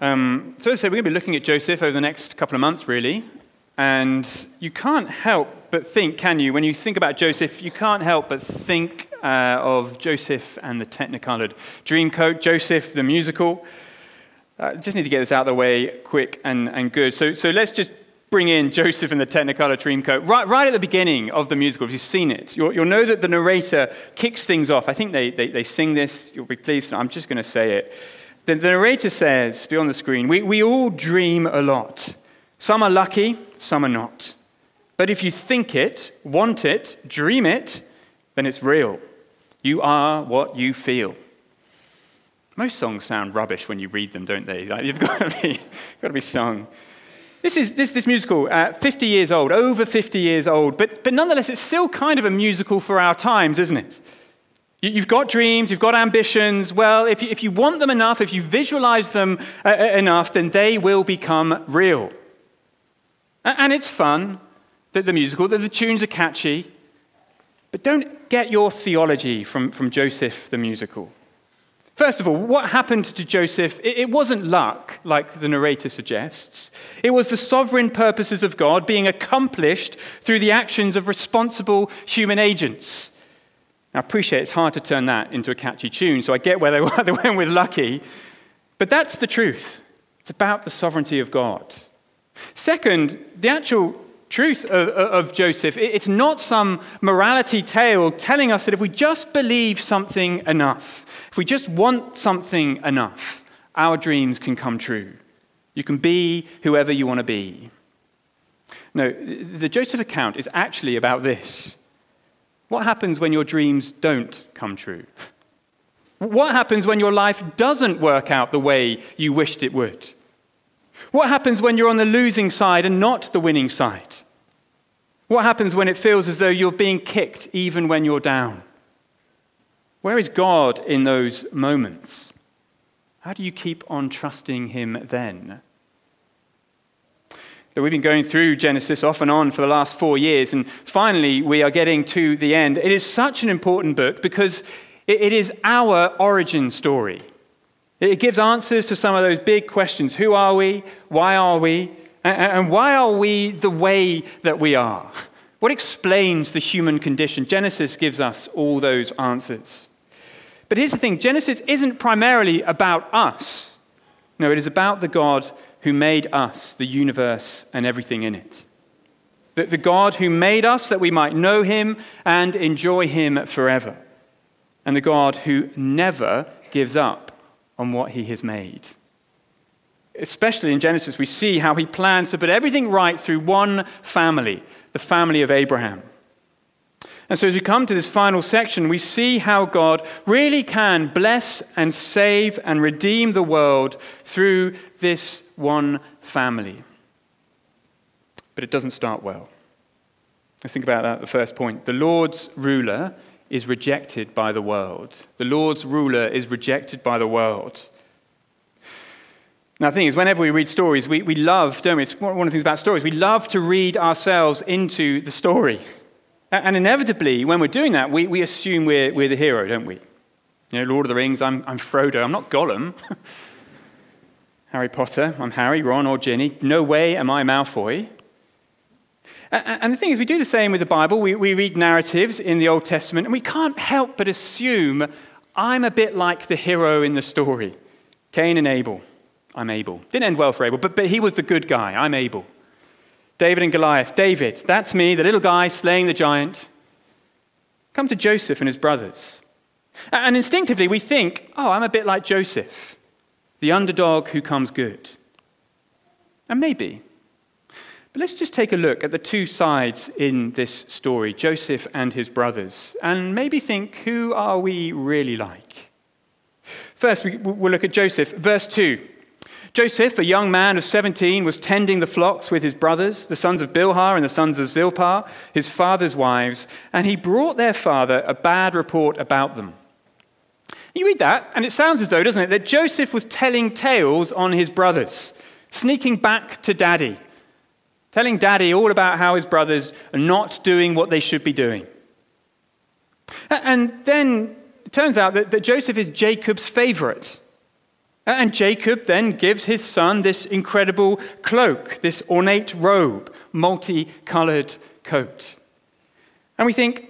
Um, so, as I said, we're going to be looking at Joseph over the next couple of months, really. And you can't help but think, can you? When you think about Joseph, you can't help but think uh, of Joseph and the Technicolored Dreamcoat, Joseph the musical. Uh, just need to get this out of the way quick and, and good. So, so let's just bring in Joseph and the Technicolor Dreamcoat right, right at the beginning of the musical. If you've seen it, you'll, you'll know that the narrator kicks things off. I think they, they, they sing this. You'll be pleased. I'm just going to say it. The, narrator says, be on the screen, we, we all dream a lot. Some are lucky, some are not. But if you think it, want it, dream it, then it's real. You are what you feel. Most songs sound rubbish when you read them, don't they? Like, you've got to be, got to be sung. This is this, this musical, uh, 50 years old, over 50 years old, but, but nonetheless, it's still kind of a musical for our times, isn't it? You, you've got dreams, you've got ambitions. Well, if you, if you want them enough, if you visualize them uh, uh enough, then they will become real. And it's fun, that the musical, the, the tunes are catchy, but don't get your theology from, from Joseph the musical. First of all, what happened to Joseph? It wasn't luck, like the narrator suggests. It was the sovereign purposes of God being accomplished through the actions of responsible human agents. I appreciate it's hard to turn that into a catchy tune, so I get where they, were, they went with lucky. But that's the truth. It's about the sovereignty of God. Second, the actual truth of, of, Joseph, it's not some morality tale telling us that if we just believe something enough, if we just want something enough, our dreams can come true. You can be whoever you want to be. No, the Joseph account is actually about this. What happens when your dreams don't come true? What happens when your life doesn't work out the way you wished it would? What happens when you're on the losing side and not the winning side? What happens when it feels as though you're being kicked even when you're down? Where is God in those moments? How do you keep on trusting Him then? We've been going through Genesis off and on for the last four years, and finally we are getting to the end. It is such an important book because it is our origin story. It gives answers to some of those big questions Who are we? Why are we? And why are we the way that we are? What explains the human condition? Genesis gives us all those answers. But here's the thing Genesis isn't primarily about us. No, it is about the God who made us, the universe, and everything in it. The, the God who made us that we might know him and enjoy him forever. And the God who never gives up on what he has made. Especially in Genesis, we see how he plans to put everything right through one family, the family of Abraham. And so, as we come to this final section, we see how God really can bless and save and redeem the world through this one family. But it doesn't start well. Let's think about that, the first point. The Lord's ruler is rejected by the world. The Lord's ruler is rejected by the world. Now, the thing is, whenever we read stories, we, we love, don't we? It's one of the things about stories. We love to read ourselves into the story. And inevitably, when we're doing that, we, we assume we're, we're the hero, don't we? You know, Lord of the Rings, I'm, I'm Frodo, I'm not Gollum. Harry Potter, I'm Harry, Ron, or Ginny. No way am I Malfoy. And the thing is, we do the same with the Bible. We, we read narratives in the Old Testament, and we can't help but assume I'm a bit like the hero in the story Cain and Abel. I'm Abel. Didn't end well for Abel, but, but he was the good guy. I'm Abel. David and Goliath. David, that's me, the little guy slaying the giant. Come to Joseph and his brothers. And instinctively we think, oh, I'm a bit like Joseph, the underdog who comes good. And maybe. But let's just take a look at the two sides in this story Joseph and his brothers, and maybe think, who are we really like? First, we'll look at Joseph. Verse 2. Joseph, a young man of 17, was tending the flocks with his brothers, the sons of Bilhah and the sons of Zilpah, his father's wives, and he brought their father a bad report about them. You read that, and it sounds as though, doesn't it, that Joseph was telling tales on his brothers, sneaking back to daddy, telling daddy all about how his brothers are not doing what they should be doing. And then it turns out that, that Joseph is Jacob's favorite. And Jacob then gives his son this incredible cloak, this ornate robe, multicolored coat. And we think,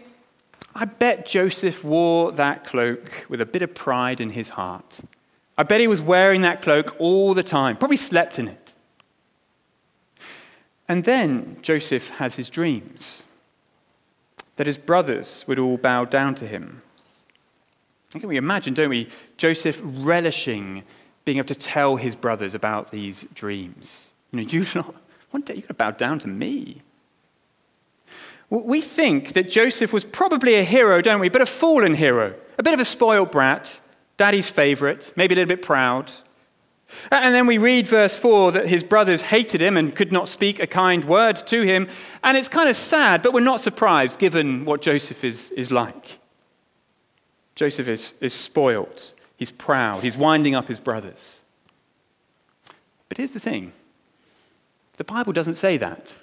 I bet Joseph wore that cloak with a bit of pride in his heart. I bet he was wearing that cloak all the time, probably slept in it. And then Joseph has his dreams that his brothers would all bow down to him. Can we imagine, don't we, Joseph relishing being able to tell his brothers about these dreams. You know, you not, one day you're going to bow down to me. We think that Joseph was probably a hero, don't we? But a fallen hero, a bit of a spoiled brat, daddy's favorite, maybe a little bit proud. And then we read verse 4 that his brothers hated him and could not speak a kind word to him. And it's kind of sad, but we're not surprised given what Joseph is, is like. Joseph is, is spoiled. He's proud. He's winding up his brothers. But here's the thing the Bible doesn't say that.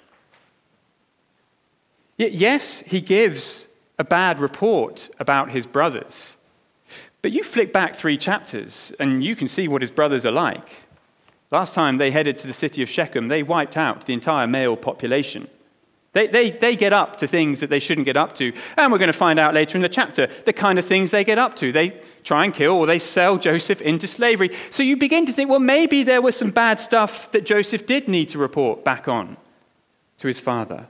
Yes, he gives a bad report about his brothers. But you flick back three chapters and you can see what his brothers are like. Last time they headed to the city of Shechem, they wiped out the entire male population. They, they, they get up to things that they shouldn't get up to. And we're going to find out later in the chapter the kind of things they get up to. They try and kill or they sell Joseph into slavery. So you begin to think, well, maybe there was some bad stuff that Joseph did need to report back on to his father.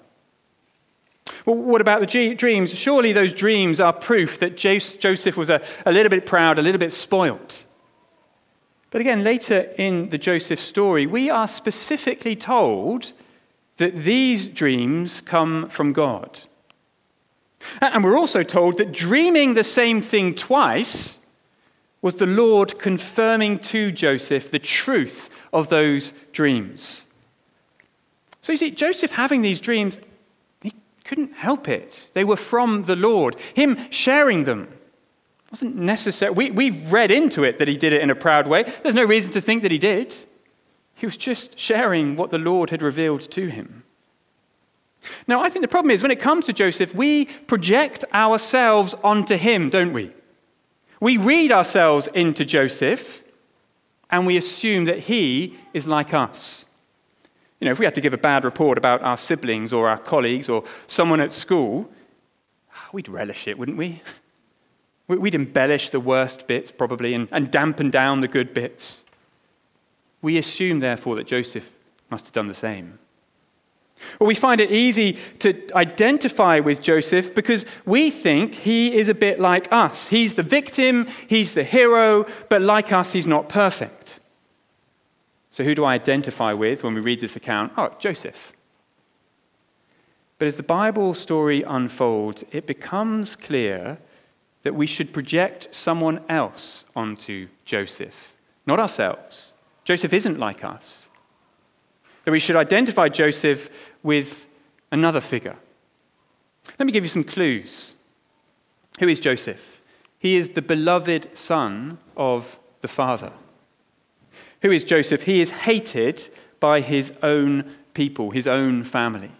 Well, what about the dreams? Surely those dreams are proof that Joseph was a, a little bit proud, a little bit spoilt. But again, later in the Joseph story, we are specifically told that these dreams come from God. And we're also told that dreaming the same thing twice was the Lord confirming to Joseph the truth of those dreams. So you see, Joseph having these dreams, he couldn't help it. They were from the Lord. Him sharing them wasn't necessary. We, we've read into it that he did it in a proud way. There's no reason to think that he did. He was just sharing what the Lord had revealed to him. Now, I think the problem is when it comes to Joseph, we project ourselves onto him, don't we? We read ourselves into Joseph and we assume that he is like us. You know, if we had to give a bad report about our siblings or our colleagues or someone at school, ah, we'd relish it, wouldn't we? We'd embellish the worst bits probably and, and dampen down the good bits. We assume, therefore, that Joseph must have done the same. Well, we find it easy to identify with Joseph because we think he is a bit like us. He's the victim, he's the hero, but like us, he's not perfect. So, who do I identify with when we read this account? Oh, Joseph. But as the Bible story unfolds, it becomes clear that we should project someone else onto Joseph, not ourselves. Joseph isn't like us. That we should identify Joseph with another figure. Let me give you some clues. Who is Joseph? He is the beloved son of the Father. Who is Joseph? He is hated by his own people, his own family.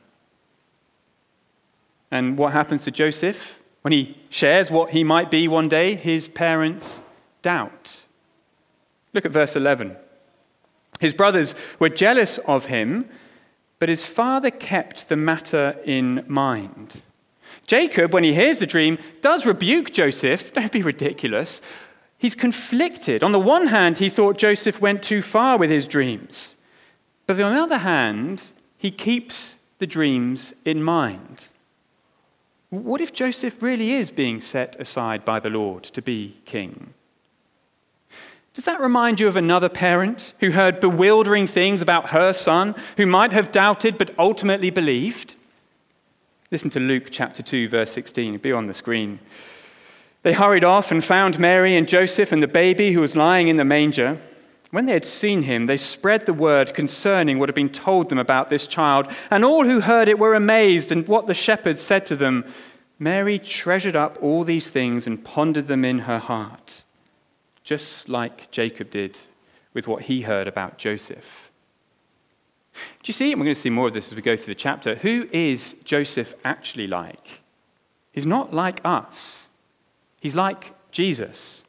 And what happens to Joseph? When he shares what he might be one day, his parents doubt. Look at verse 11. His brothers were jealous of him, but his father kept the matter in mind. Jacob, when he hears the dream, does rebuke Joseph. Don't be ridiculous. He's conflicted. On the one hand, he thought Joseph went too far with his dreams. But on the other hand, he keeps the dreams in mind. What if Joseph really is being set aside by the Lord to be king? Does that remind you of another parent who heard bewildering things about her son, who might have doubted but ultimately believed? Listen to Luke chapter 2, verse 16. It'll be on the screen. They hurried off and found Mary and Joseph and the baby who was lying in the manger. When they had seen him, they spread the word concerning what had been told them about this child, and all who heard it were amazed and what the shepherds said to them. Mary treasured up all these things and pondered them in her heart just like Jacob did with what he heard about Joseph. Do you see? And we're going to see more of this as we go through the chapter. Who is Joseph actually like? He's not like us, he's like Jesus.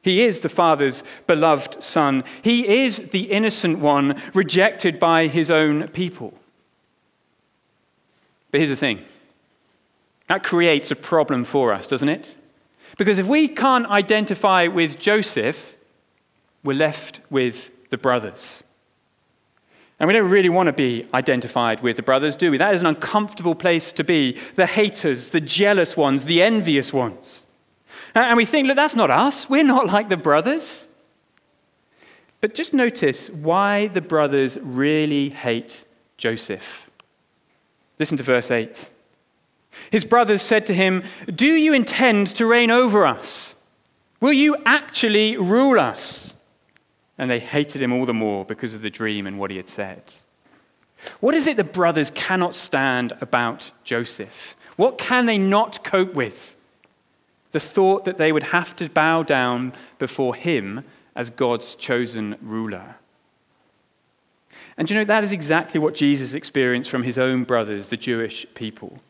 He is the Father's beloved Son. He is the innocent one rejected by his own people. But here's the thing that creates a problem for us, doesn't it? Because if we can't identify with Joseph, we're left with the brothers. And we don't really want to be identified with the brothers, do we? That is an uncomfortable place to be. The haters, the jealous ones, the envious ones. And we think, look, that's not us. We're not like the brothers. But just notice why the brothers really hate Joseph. Listen to verse 8. His brothers said to him, Do you intend to reign over us? Will you actually rule us? And they hated him all the more because of the dream and what he had said. What is it the brothers cannot stand about Joseph? What can they not cope with? The thought that they would have to bow down before him as God's chosen ruler. And you know, that is exactly what Jesus experienced from his own brothers, the Jewish people.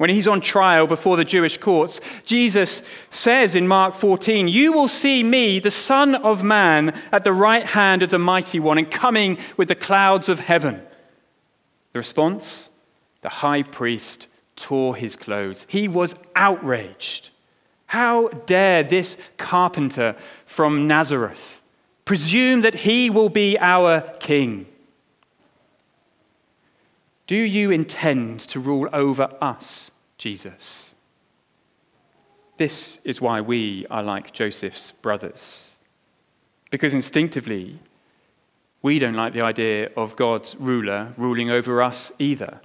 When he's on trial before the Jewish courts, Jesus says in Mark 14, You will see me, the Son of Man, at the right hand of the Mighty One, and coming with the clouds of heaven. The response? The high priest tore his clothes. He was outraged. How dare this carpenter from Nazareth presume that he will be our king? Do you intend to rule over us, Jesus? This is why we are like Joseph's brothers. Because instinctively, we don't like the idea of God's ruler ruling over us either.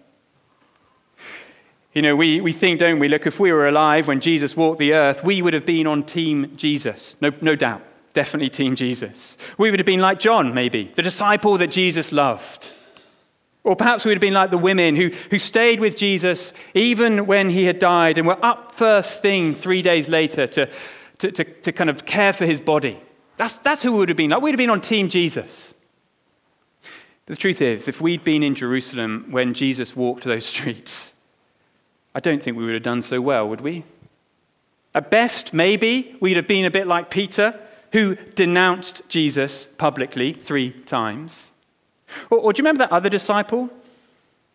You know, we, we think, don't we? Look, if we were alive when Jesus walked the earth, we would have been on Team Jesus. No, no doubt. Definitely Team Jesus. We would have been like John, maybe, the disciple that Jesus loved. Or perhaps we would have been like the women who, who stayed with Jesus even when he had died and were up first thing three days later to, to, to, to kind of care for his body. That's, that's who we would have been like. We'd have been on Team Jesus. The truth is, if we'd been in Jerusalem when Jesus walked those streets, I don't think we would have done so well, would we? At best, maybe we'd have been a bit like Peter, who denounced Jesus publicly three times. Or, or do you remember that other disciple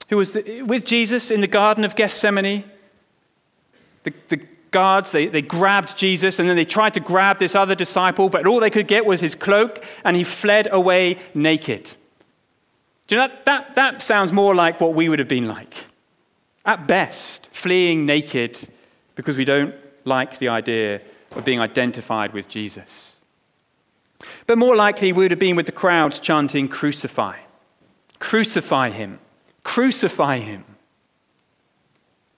who was the, with Jesus in the Garden of Gethsemane? The, the guards, they, they grabbed Jesus and then they tried to grab this other disciple, but all they could get was his cloak and he fled away naked. Do you know that, that, that sounds more like what we would have been like? At best, fleeing naked because we don't like the idea of being identified with Jesus. But more likely, we would have been with the crowds chanting, Crucify, crucify him, crucify him.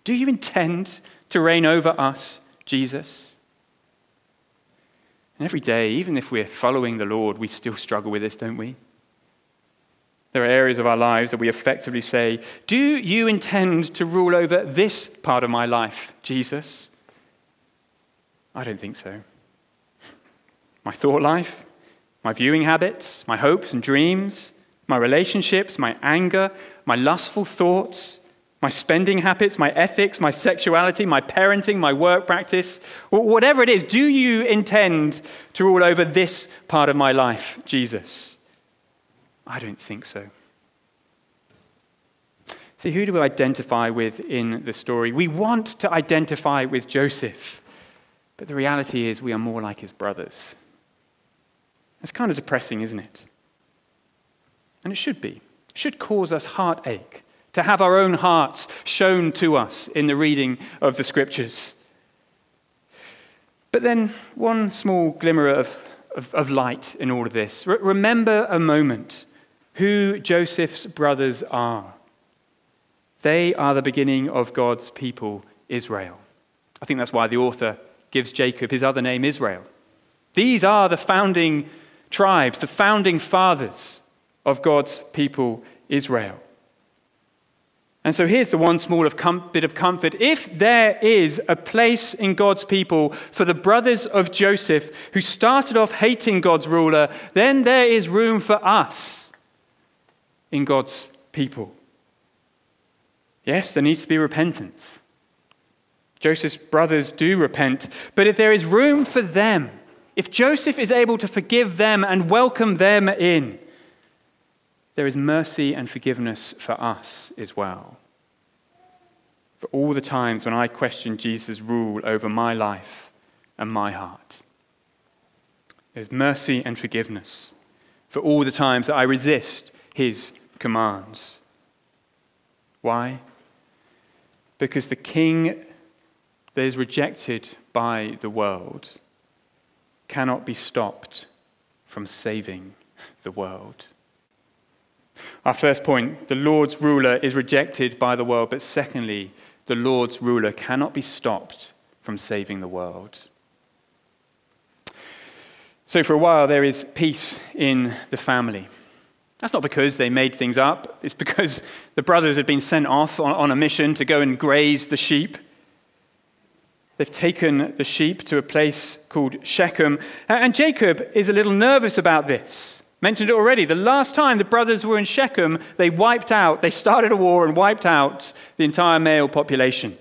Do you intend to reign over us, Jesus? And every day, even if we're following the Lord, we still struggle with this, don't we? There are areas of our lives that we effectively say, Do you intend to rule over this part of my life, Jesus? I don't think so. My thought life, my viewing habits, my hopes and dreams, my relationships, my anger, my lustful thoughts, my spending habits, my ethics, my sexuality, my parenting, my work practice, whatever it is, do you intend to rule over this part of my life, Jesus? I don't think so. See, who do we identify with in the story? We want to identify with Joseph, but the reality is we are more like his brothers. It's kind of depressing, isn't it? And it should be. It should cause us heartache to have our own hearts shown to us in the reading of the scriptures. But then, one small glimmer of, of, of light in all of this. Re- remember a moment who Joseph's brothers are. They are the beginning of God's people, Israel. I think that's why the author gives Jacob his other name, Israel. These are the founding tribes, the founding fathers of God's people, Israel. And so here's the one small of com- bit of comfort. If there is a place in God's people for the brothers of Joseph who started off hating God's ruler, then there is room for us in God's people. Yes, there needs to be repentance. Joseph's brothers do repent, but if there is room for them if Joseph is able to forgive them and welcome them in, there is mercy and forgiveness for us as well. For all the times when I question Jesus' rule over my life and my heart, there's mercy and forgiveness for all the times that I resist his commands. Why? Because the king that is rejected by the world cannot be stopped from saving the world. Our first point the Lord's ruler is rejected by the world, but secondly, the Lord's ruler cannot be stopped from saving the world. So, for a while, there is peace in the family. That's not because they made things up, it's because the brothers had been sent off on, on a mission to go and graze the sheep. They've taken the sheep to a place called Shechem. And Jacob is a little nervous about this. Mentioned it already. The last time the brothers were in Shechem, they wiped out, they started a war and wiped out the entire male population.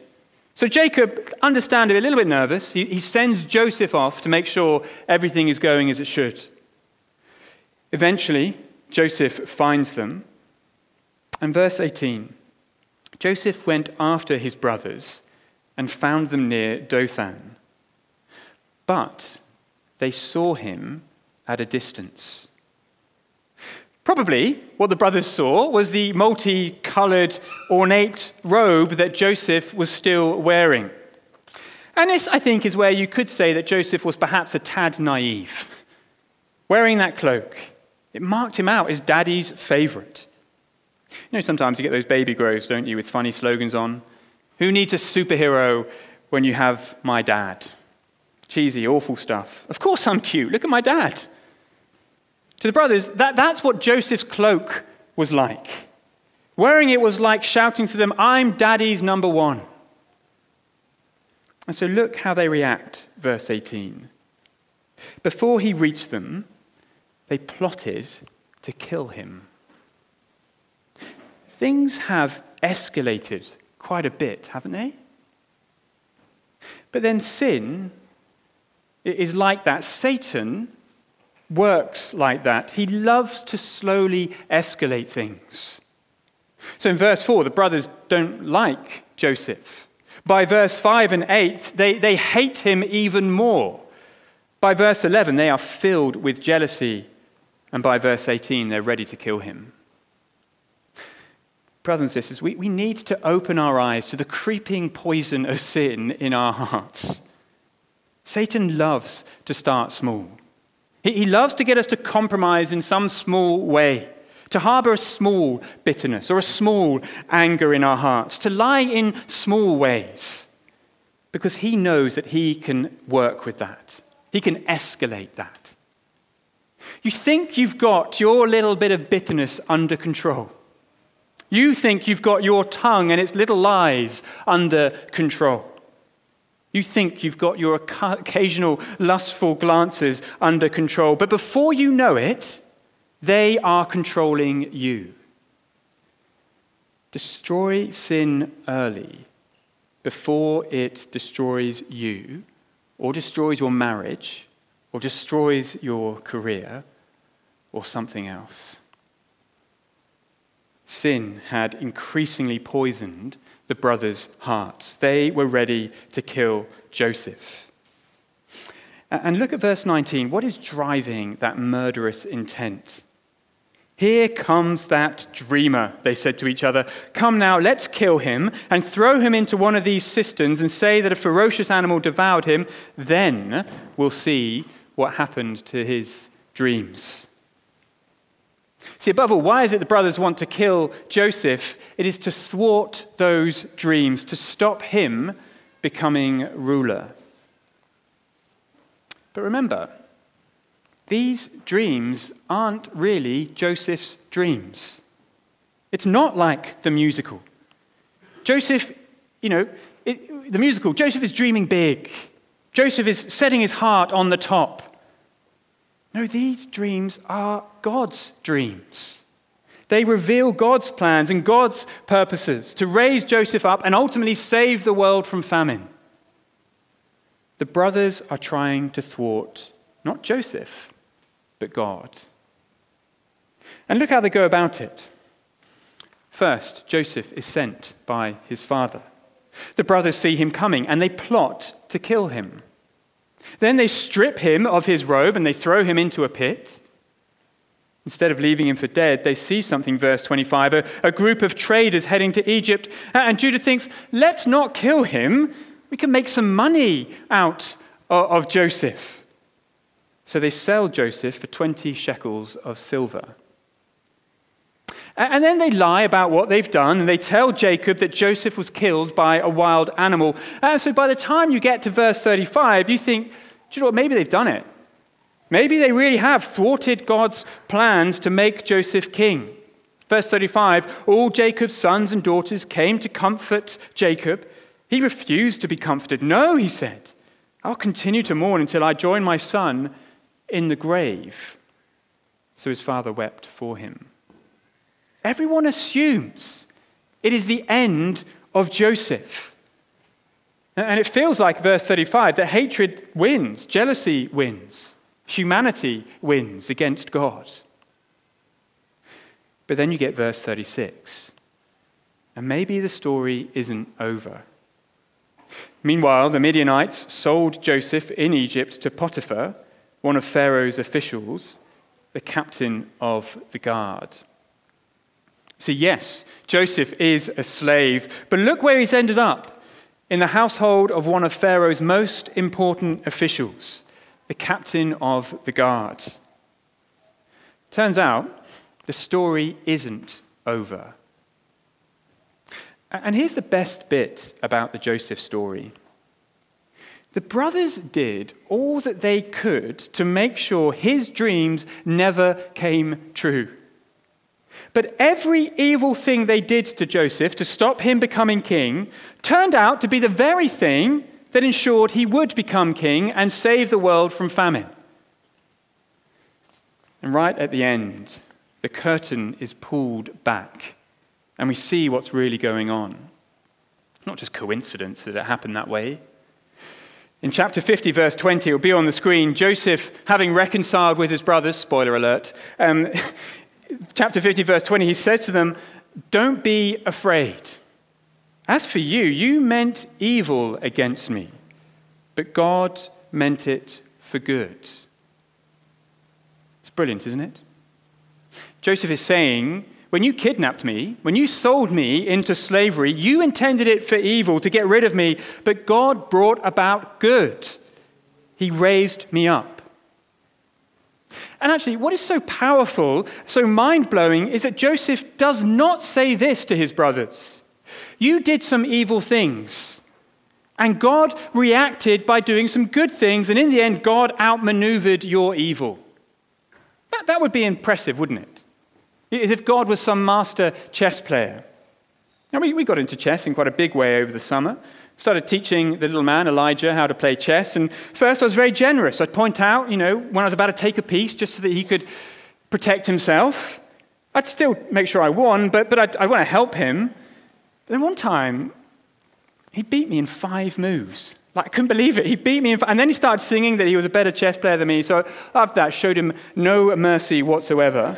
So Jacob, understandably, a little bit nervous. He, he sends Joseph off to make sure everything is going as it should. Eventually, Joseph finds them. And verse 18 Joseph went after his brothers and found them near Dothan. But they saw him at a distance. Probably what the brothers saw was the multicolored, ornate robe that Joseph was still wearing. And this, I think, is where you could say that Joseph was perhaps a tad naive. Wearing that cloak, it marked him out as daddy's favorite. You know, sometimes you get those baby grows, don't you, with funny slogans on? Who needs a superhero when you have my dad? Cheesy, awful stuff. Of course I'm cute. Look at my dad. To the brothers, that, that's what Joseph's cloak was like. Wearing it was like shouting to them, I'm daddy's number one. And so look how they react, verse 18. Before he reached them, they plotted to kill him. Things have escalated quite a bit, haven't they? But then sin is like that. Satan works like that. He loves to slowly escalate things. So in verse 4, the brothers don't like Joseph. By verse 5 and 8, they, they hate him even more. By verse 11, they are filled with jealousy. And by verse 18, they're ready to kill him. Brothers and sisters, we, we need to open our eyes to the creeping poison of sin in our hearts. Satan loves to start small. He loves to get us to compromise in some small way, to harbor a small bitterness or a small anger in our hearts, to lie in small ways, because he knows that he can work with that. He can escalate that. You think you've got your little bit of bitterness under control. You think you've got your tongue and its little lies under control. You think you've got your occasional lustful glances under control, but before you know it, they are controlling you. Destroy sin early before it destroys you, or destroys your marriage, or destroys your career, or something else. Sin had increasingly poisoned the brothers' hearts. They were ready to kill Joseph. And look at verse 19. What is driving that murderous intent? Here comes that dreamer, they said to each other. Come now, let's kill him and throw him into one of these cisterns and say that a ferocious animal devoured him. Then we'll see what happened to his dreams. See, above all, why is it the brothers want to kill Joseph? It is to thwart those dreams, to stop him becoming ruler. But remember, these dreams aren't really Joseph's dreams. It's not like the musical. Joseph, you know, it, the musical, Joseph is dreaming big. Joseph is setting his heart on the top. No, these dreams are God's dreams. They reveal God's plans and God's purposes to raise Joseph up and ultimately save the world from famine. The brothers are trying to thwart Not Joseph, but God. And look how they go about it. First, Joseph is sent by his father. The brothers see him coming and they plot to kill him. Then they strip him of his robe and they throw him into a pit. Instead of leaving him for dead, they see something, verse 25, a, a, group of traders heading to Egypt. And Judah thinks, let's not kill him. We can make some money out of, of Joseph. So they sell Joseph for 20 shekels of silver. And then they lie about what they've done, and they tell Jacob that Joseph was killed by a wild animal. And so by the time you get to verse 35, you think, do you know what? Maybe they've done it. Maybe they really have thwarted God's plans to make Joseph king. Verse 35 All Jacob's sons and daughters came to comfort Jacob. He refused to be comforted. No, he said, I'll continue to mourn until I join my son in the grave. So his father wept for him. Everyone assumes it is the end of Joseph. And it feels like, verse 35, that hatred wins, jealousy wins, humanity wins against God. But then you get verse 36. And maybe the story isn't over. Meanwhile, the Midianites sold Joseph in Egypt to Potiphar, one of Pharaoh's officials, the captain of the guard. See, yes, Joseph is a slave, but look where he's ended up in the household of one of Pharaoh's most important officials, the captain of the guard. Turns out the story isn't over. And here's the best bit about the Joseph story. The brothers did all that they could to make sure his dreams never came true. But every evil thing they did to Joseph to stop him becoming king turned out to be the very thing that ensured he would become king and save the world from famine. And right at the end, the curtain is pulled back, and we see what's really going on. Not just coincidence that it happened that way. In chapter 50, verse 20, it will be on the screen. Joseph, having reconciled with his brothers, spoiler alert, um, chapter 50, verse 20, he says to them, Don't be afraid. As for you, you meant evil against me, but God meant it for good. It's brilliant, isn't it? Joseph is saying, when you kidnapped me, when you sold me into slavery, you intended it for evil to get rid of me, but God brought about good. He raised me up. And actually, what is so powerful, so mind blowing, is that Joseph does not say this to his brothers You did some evil things. And God reacted by doing some good things, and in the end, God outmaneuvered your evil. That, that would be impressive, wouldn't it? As if God was some master chess player. Now, we, we got into chess in quite a big way over the summer started teaching the little man, Elijah, how to play chess. And first, I was very generous. I'd point out, you know, when I was about to take a piece just so that he could protect himself. I'd still make sure I won, but, but I'd, I'd want to help him. But then one time, he beat me in five moves. Like, I couldn't believe it. He beat me, in, five, and then he started singing that he was a better chess player than me. So after that, showed him no mercy whatsoever.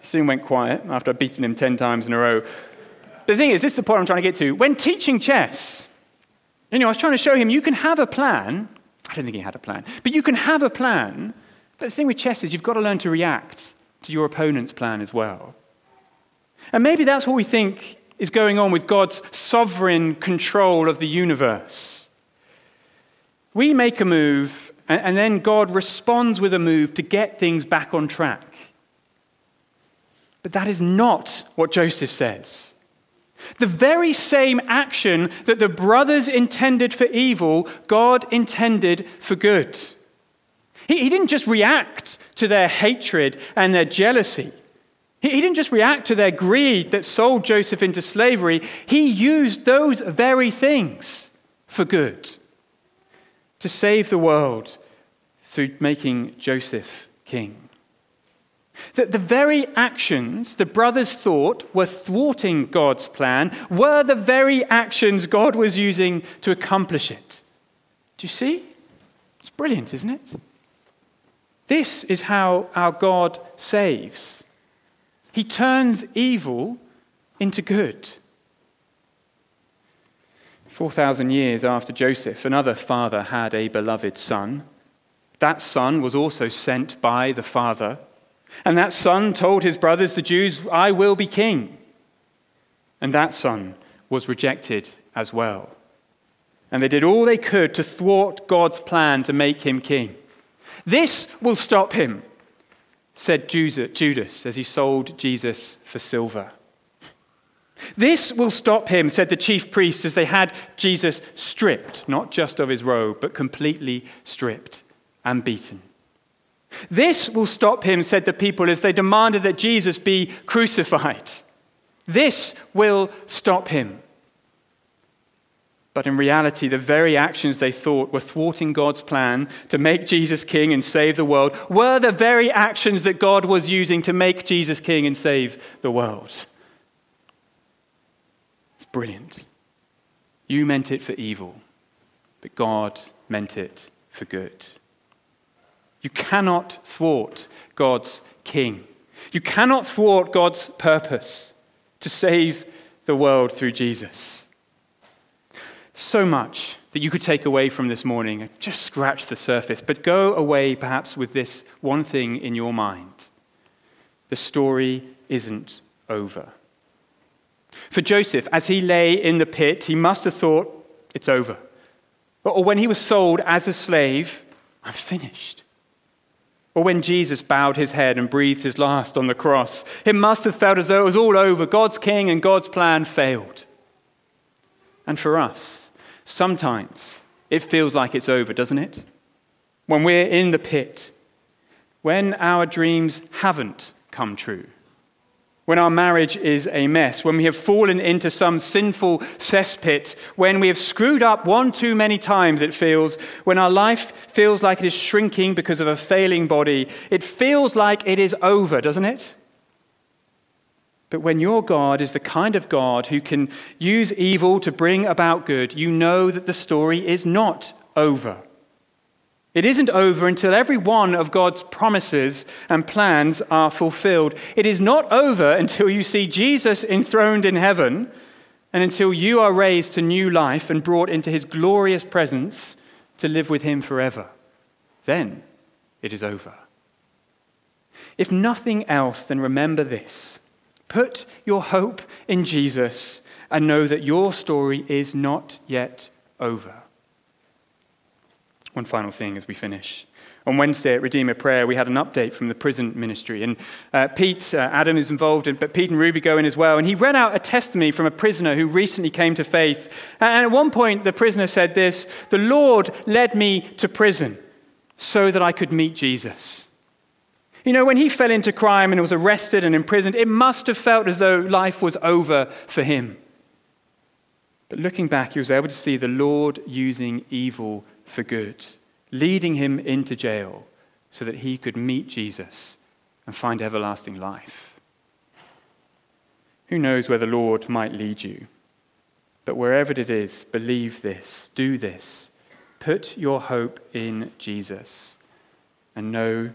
Soon went quiet after I'd beaten him 10 times in a row. The thing is, this is the point I'm trying to get to. When teaching chess, know, I was trying to show him you can have a plan. I don't think he had a plan, but you can have a plan. But the thing with chess is you've got to learn to react to your opponent's plan as well. And maybe that's what we think is going on with God's sovereign control of the universe. We make a move, and then God responds with a move to get things back on track. But that is not what Joseph says. The very same action that the brothers intended for evil, God intended for good. He, he didn't just react to their hatred and their jealousy. He, he didn't just react to their greed that sold Joseph into slavery. He used those very things for good to save the world through making Joseph king. That the very actions the brothers thought were thwarting God's plan were the very actions God was using to accomplish it. Do you see? It's brilliant, isn't it? This is how our God saves. He turns evil into good. 4,000 years after Joseph, another father had a beloved son. That son was also sent by the father. And that son told his brothers, the Jews, I will be king. And that son was rejected as well. And they did all they could to thwart God's plan to make him king. This will stop him, said Judas as he sold Jesus for silver. This will stop him, said the chief priests as they had Jesus stripped, not just of his robe, but completely stripped and beaten. This will stop him, said the people as they demanded that Jesus be crucified. This will stop him. But in reality, the very actions they thought were thwarting God's plan to make Jesus king and save the world were the very actions that God was using to make Jesus king and save the world. It's brilliant. You meant it for evil, but God meant it for good. You cannot thwart God's king. You cannot thwart God's purpose to save the world through Jesus. So much that you could take away from this morning. I've just scratch the surface, but go away perhaps with this one thing in your mind. The story isn't over. For Joseph, as he lay in the pit, he must have thought, it's over. Or when he was sold as a slave, I'm finished. Or when Jesus bowed his head and breathed his last on the cross, it must have felt as though it was all over. God's king and God's plan failed. And for us, sometimes it feels like it's over, doesn't it? When we're in the pit, when our dreams haven't come true when our marriage is a mess, when we have fallen into some sinful cesspit, when we have screwed up one too many times, it feels, when our life feels like it is shrinking because of a failing body, it feels like it is over, doesn't it? But when your God is the kind of God who can use evil to bring about good, you know that the story is not over. It isn't over until every one of God's promises and plans are fulfilled. It is not over until you see Jesus enthroned in heaven and until you are raised to new life and brought into his glorious presence to live with him forever. Then it is over. If nothing else, then remember this put your hope in Jesus and know that your story is not yet over. One final thing as we finish. On Wednesday at Redeemer Prayer, we had an update from the prison ministry. And uh, Pete, uh, Adam is involved, in, but Pete and Ruby go in as well. And he read out a testimony from a prisoner who recently came to faith. And at one point, the prisoner said this The Lord led me to prison so that I could meet Jesus. You know, when he fell into crime and was arrested and imprisoned, it must have felt as though life was over for him. But looking back, he was able to see the Lord using evil for good, leading him into jail so that he could meet Jesus and find everlasting life. Who knows where the Lord might lead you? But wherever it is, believe this, do this. Put your hope in Jesus and know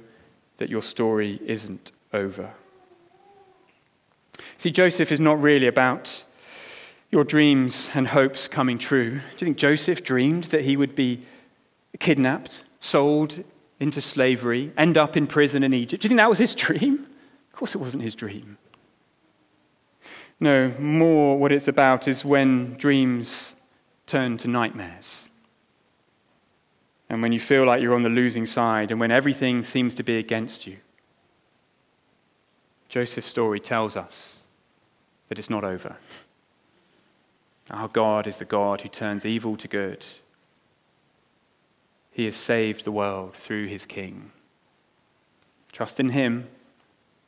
that your story isn't over. See, Joseph is not really about your dreams and hopes coming true. Do you think Joseph dreamed that he would be kidnapped, sold into slavery, end up in prison in Egypt. Do you think that was his dream? Of course, it wasn't his dream. No, more what it's about is when dreams turn to nightmares. And when you feel like you're on the losing side and when everything seems to be against you. Joseph's story tells us that it's not over. Our God is the God who turns evil to good he has saved the world through his King. Trust in him,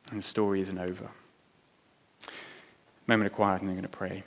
and the story isn't over. Moment of quiet, and I'm going to pray.